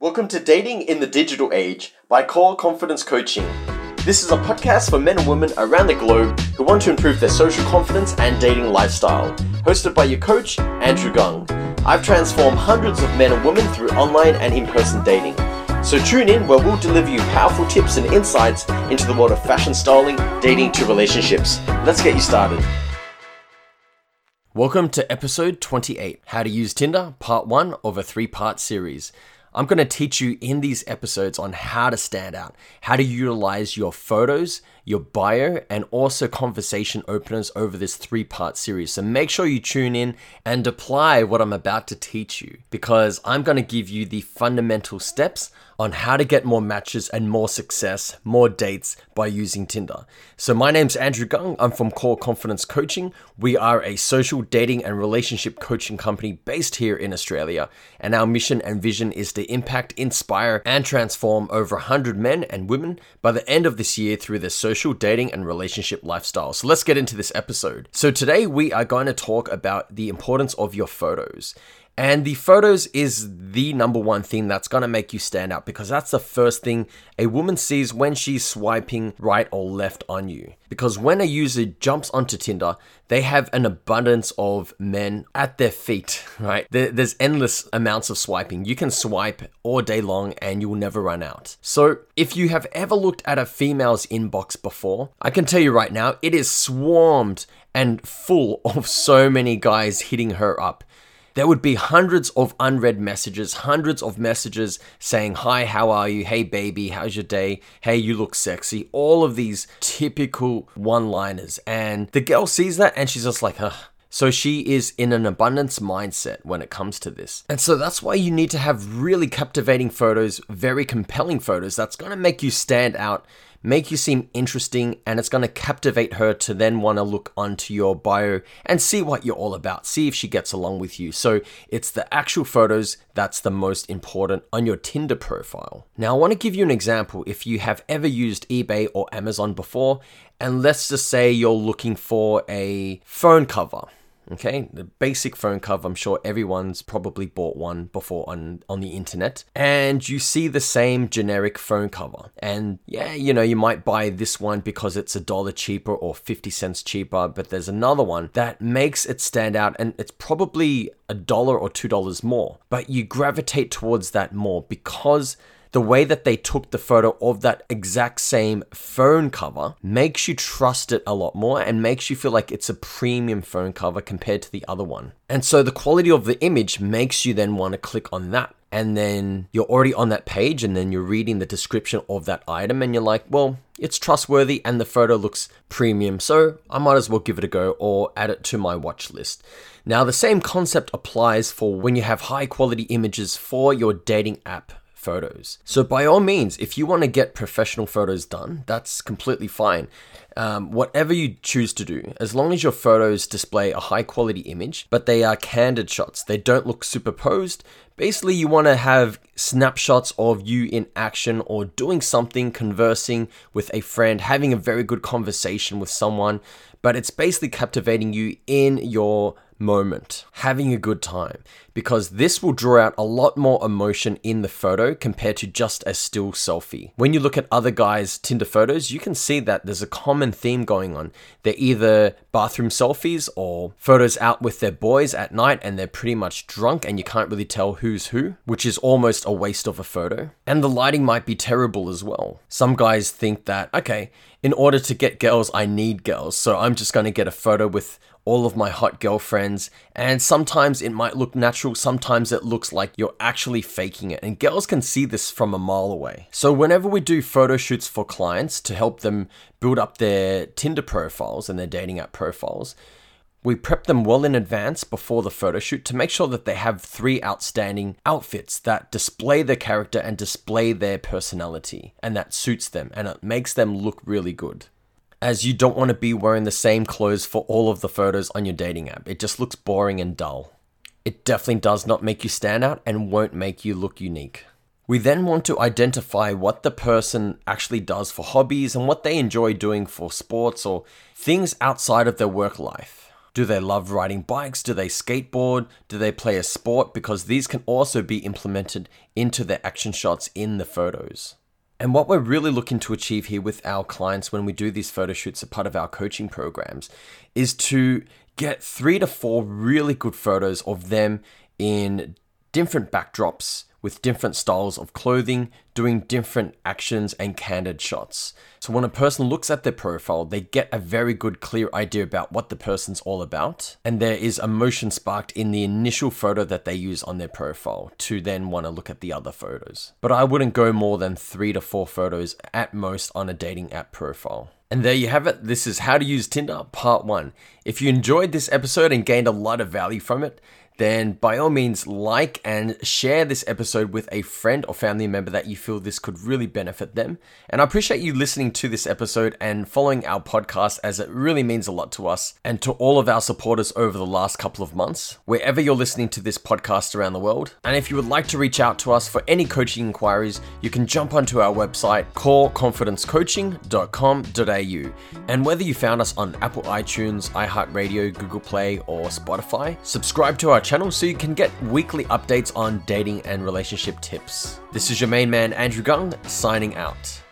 Welcome to Dating in the Digital Age by Core Confidence Coaching. This is a podcast for men and women around the globe who want to improve their social confidence and dating lifestyle. Hosted by your coach, Andrew Gung. I've transformed hundreds of men and women through online and in person dating. So tune in where we'll deliver you powerful tips and insights into the world of fashion styling, dating to relationships. Let's get you started. Welcome to episode 28 How to Use Tinder, part one of a three part series. I'm going to teach you in these episodes on how to stand out, how to utilize your photos, your bio, and also conversation openers over this three part series. So make sure you tune in and apply what I'm about to teach you because I'm going to give you the fundamental steps on how to get more matches and more success, more dates by using Tinder. So, my name's Andrew Gung. I'm from Core Confidence Coaching. We are a social dating and relationship coaching company based here in Australia. And our mission and vision is to impact, inspire, and transform over 100 men and women by the end of this year through their social dating and relationship lifestyle. So, let's get into this episode. So, today we are going to talk about the importance of your photos. And the photos is the number one thing that's gonna make you stand out because that's the first thing a woman sees when she's swiping right or left on you. Because when a user jumps onto Tinder, they have an abundance of men at their feet, right? There's endless amounts of swiping. You can swipe all day long and you'll never run out. So, if you have ever looked at a female's inbox before, I can tell you right now, it is swarmed and full of so many guys hitting her up there would be hundreds of unread messages, hundreds of messages saying, Hi, how are you? Hey, baby, how's your day? Hey, you look sexy. All of these typical one liners. And the girl sees that and she's just like. So she is in an abundance mindset when it comes to this. And so that's why you need to have really captivating photos, very compelling photos that's going to make you stand out make you seem interesting, and it's going to captivate her to then want to look onto your bio and see what you're all about, see if she gets along with you. So it's the actual photos that's the most important on your Tinder profile. Now, I want to give you an example if you have ever used eBay or Amazon before, and let's just say you're looking for a phone cover. Okay, the basic phone cover, I'm sure everyone's probably bought one before on, on the internet. And you see the same generic phone cover. And yeah, you know, you might buy this one because it's a dollar cheaper or 50 cents cheaper, but there's another one that makes it stand out and it's probably a dollar or two dollars more. But you gravitate towards that more because the way that they took the photo of that exact same phone cover makes you trust it a lot more and makes you feel like it's a premium phone cover compared to the other one. And so the quality of the image makes you then want to click on that. And then you're already on that page and then you're reading the description of that item and you're like, well, it's trustworthy and the photo looks premium, so I might as well give it a go or add it to my watch list. Now, the same concept applies for when you have high quality images for your dating app photos. So, by all means, if you want to get professional photos done, that's completely fine. Um, whatever you choose to do, as long as your photos display a high quality image, but they are candid shots, they don't look superposed. Basically, you want to have snapshots of you in action or doing something, conversing with a friend, having a very good conversation with someone, but it's basically captivating you in your moment, having a good time, because this will draw out a lot more emotion in the photo compared to just a still selfie. When you look at other guys' Tinder photos, you can see that there's a common theme going on. They're either bathroom selfies or photos out with their boys at night and they're pretty much drunk and you can't really tell who's who, which is almost a waste of a photo. And the lighting might be terrible as well. Some guys think that, okay, in order to get girls, I need girls, so I'm just going to get a photo with all of my hot girlfriends, and sometimes it might look natural, sometimes it looks like you're actually faking it, and girls can see this from a mile away. So, whenever we do photo shoots for clients to help them build up their Tinder profiles and their dating app profiles, we prep them well in advance before the photo shoot to make sure that they have three outstanding outfits that display their character and display their personality and that suits them and it makes them look really good as you don't want to be wearing the same clothes for all of the photos on your dating app. It just looks boring and dull. It definitely does not make you stand out and won't make you look unique. We then want to identify what the person actually does for hobbies and what they enjoy doing for sports or things outside of their work life. Do they love riding bikes? Do they skateboard? Do they play a sport? Because these can also be implemented into their action shots in the photos. And what we're really looking to achieve here with our clients when we do these photo shoots as part of our coaching programs is to get three to four really good photos of them in different backdrops with different styles of clothing, doing different actions and candid shots. So when a person looks at their profile, they get a very good, clear idea about what the person's all about. And there is emotion sparked in the initial photo that they use on their profile to then want to look at the other photos. But I wouldn't go more than three to four photos at most on a dating app profile. And there you have it. This is How to Use Tinder Part 1. If you enjoyed this episode and gained a lot of value from it, then by all means like and share this episode with a friend or family member that you feel this could really benefit them. And I appreciate you listening to this episode and following our podcast as it really means a lot to us and to all of our supporters over the last couple of months, wherever you're listening to this podcast around the world. And if you would like to reach out to us for any coaching inquiries, you can jump onto our website, coreconfidencecoaching.com.au. And whether you found us on Apple iTunes, iHeartRadio, Google Play, or Spotify, subscribe to our channel so you can get weekly updates on dating and relationship tips. This is your main man, Andrew Gung, signing out.